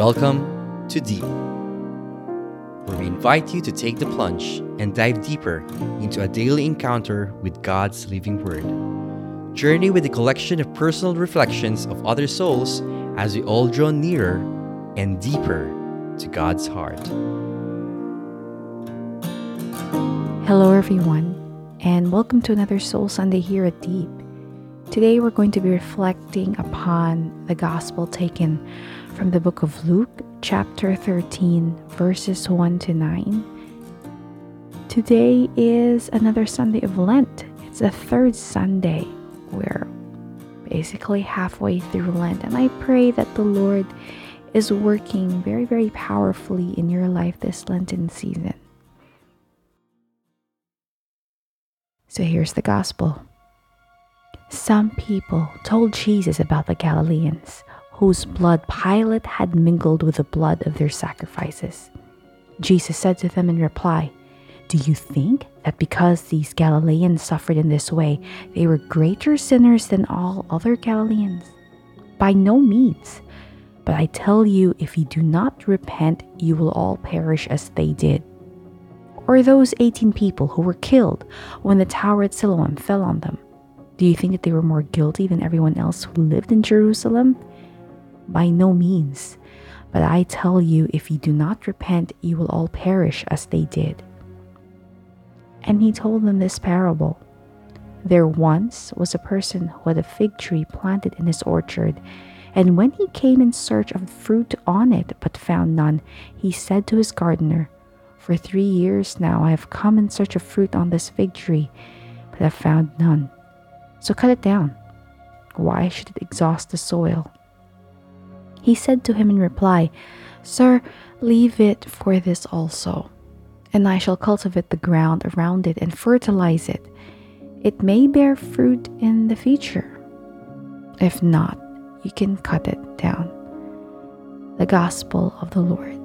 Welcome to Deep, where we invite you to take the plunge and dive deeper into a daily encounter with God's living Word. Journey with a collection of personal reflections of other souls as we all draw nearer and deeper to God's heart. Hello, everyone, and welcome to another Soul Sunday here at Deep. Today, we're going to be reflecting upon the gospel taken from the book of Luke, chapter 13, verses 1 to 9. Today is another Sunday of Lent. It's the third Sunday. We're basically halfway through Lent, and I pray that the Lord is working very, very powerfully in your life this Lenten season. So here's the gospel. Some people told Jesus about the Galileans whose blood Pilate had mingled with the blood of their sacrifices. Jesus said to them in reply, Do you think that because these Galileans suffered in this way, they were greater sinners than all other Galileans? By no means. But I tell you, if you do not repent, you will all perish as they did. Or those 18 people who were killed when the tower at Siloam fell on them. Do you think that they were more guilty than everyone else who lived in Jerusalem? By no means. But I tell you, if you do not repent, you will all perish as they did. And he told them this parable There once was a person who had a fig tree planted in his orchard, and when he came in search of fruit on it but found none, he said to his gardener, For three years now I have come in search of fruit on this fig tree, but have found none. So cut it down. Why should it exhaust the soil? He said to him in reply, Sir, leave it for this also, and I shall cultivate the ground around it and fertilize it. It may bear fruit in the future. If not, you can cut it down. The Gospel of the Lord.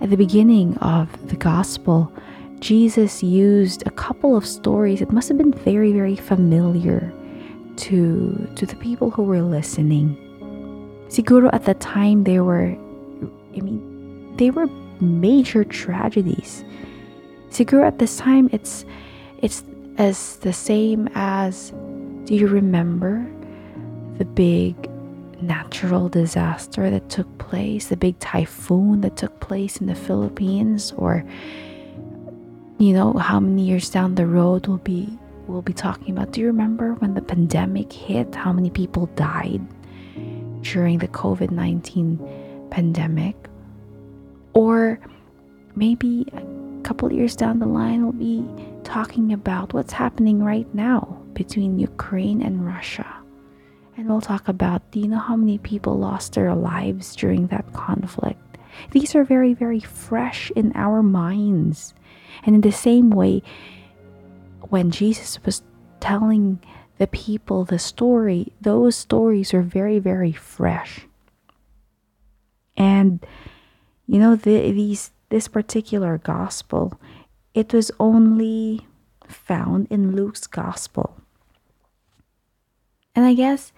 At the beginning of the Gospel, Jesus used a couple of stories that must have been very, very familiar to, to the people who were listening. Siguro at the time they were I mean they were major tragedies. Siguro at this time it's it's as the same as do you remember the big natural disaster that took place, the big typhoon that took place in the Philippines or you know how many years down the road we'll be we'll be talking about do you remember when the pandemic hit how many people died during the COVID 19 pandemic. Or maybe a couple years down the line, we'll be talking about what's happening right now between Ukraine and Russia. And we'll talk about do you know how many people lost their lives during that conflict? These are very, very fresh in our minds. And in the same way, when Jesus was telling the people, the story, those stories are very, very fresh. And you know, the, these this particular gospel, it was only found in Luke's gospel. And I guess,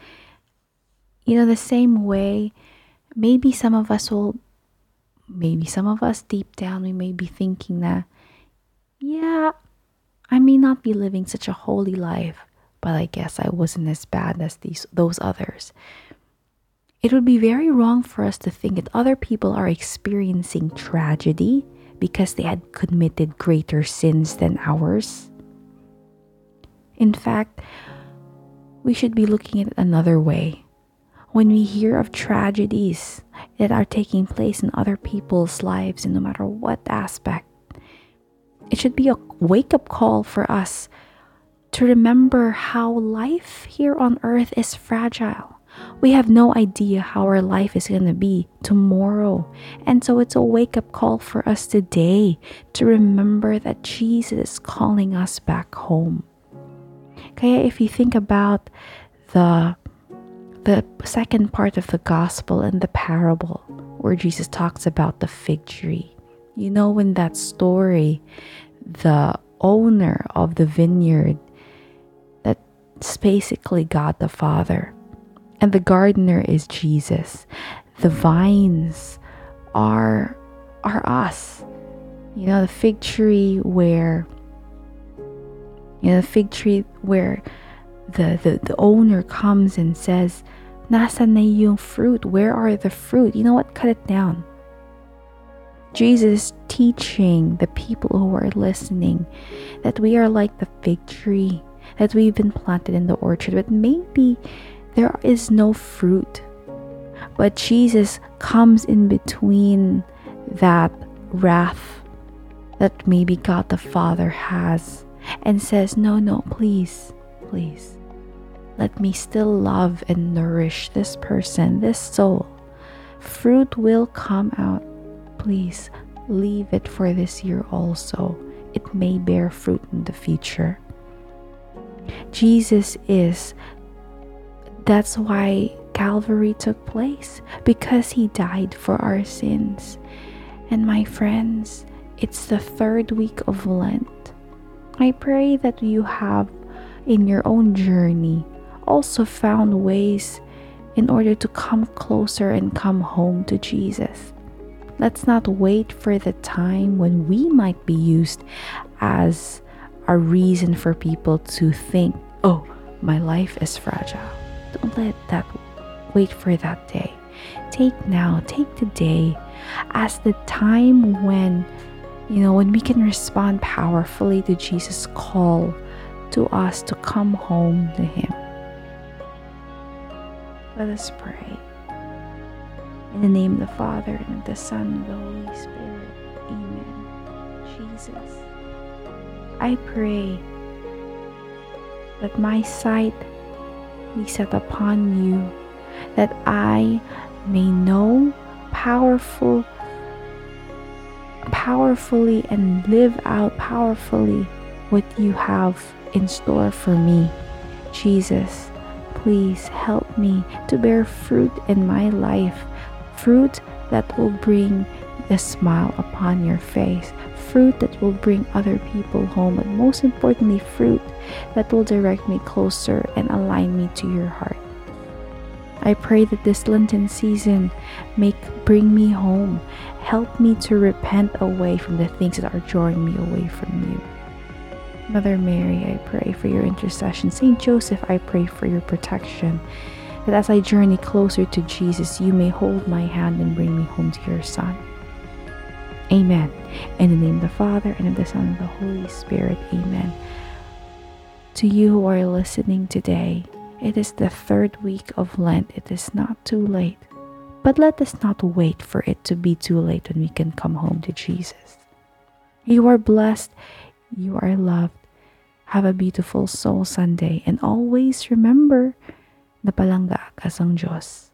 you know, the same way, maybe some of us will, maybe some of us deep down, we may be thinking that, yeah, I may not be living such a holy life but I guess I wasn't as bad as these those others. It would be very wrong for us to think that other people are experiencing tragedy because they had committed greater sins than ours. In fact, we should be looking at it another way. When we hear of tragedies that are taking place in other people's lives, in no matter what aspect, it should be a wake up call for us to remember how life here on earth is fragile. We have no idea how our life is going to be tomorrow. And so it's a wake up call for us today to remember that Jesus is calling us back home. Kaya if you think about the the second part of the gospel and the parable where Jesus talks about the fig tree. You know in that story the owner of the vineyard it's basically God the Father. And the gardener is Jesus. the vines are are us. You know, the fig tree where you know, the fig tree where the, the, the owner comes and says, Nasa na yung fruit? Where are the fruit? You know what? Cut it down. Jesus teaching the people who are listening that we are like the fig tree, that we've been planted in the orchard, but maybe there is no fruit. But Jesus comes in between that wrath that maybe God the Father has and says, No, no, please, please. Let me still love and nourish this person, this soul. Fruit will come out. Please leave it for this year also. It may bear fruit in the future. Jesus is. That's why Calvary took place, because he died for our sins. And my friends, it's the third week of Lent. I pray that you have in your own journey also found ways in order to come closer and come home to Jesus. Let's not wait for the time when we might be used as a reason for people to think, oh, my life is fragile. Don't let that wait for that day. Take now, take today as the time when you know, when we can respond powerfully to Jesus' call to us to come home to Him. Let us pray. In the name of the Father, and of the Son, and of the Holy Spirit. Amen. Jesus, I pray that my sight be set upon you, that I may know powerful powerfully and live out powerfully what you have in store for me. Jesus, please help me to bear fruit in my life, fruit that will bring a smile upon your face, fruit that will bring other people home, and most importantly, fruit that will direct me closer and align me to your heart. I pray that this Lenten season may bring me home. Help me to repent away from the things that are drawing me away from you. Mother Mary, I pray for your intercession. Saint Joseph, I pray for your protection. That as I journey closer to Jesus, you may hold my hand and bring me home to your Son. Amen. In the name of the Father, and of the Son, and of the Holy Spirit. Amen. To you who are listening today, it is the third week of Lent. It is not too late. But let us not wait for it to be too late when we can come home to Jesus. You are blessed. You are loved. Have a beautiful Soul Sunday. And always remember na palangga ka sang Diyos.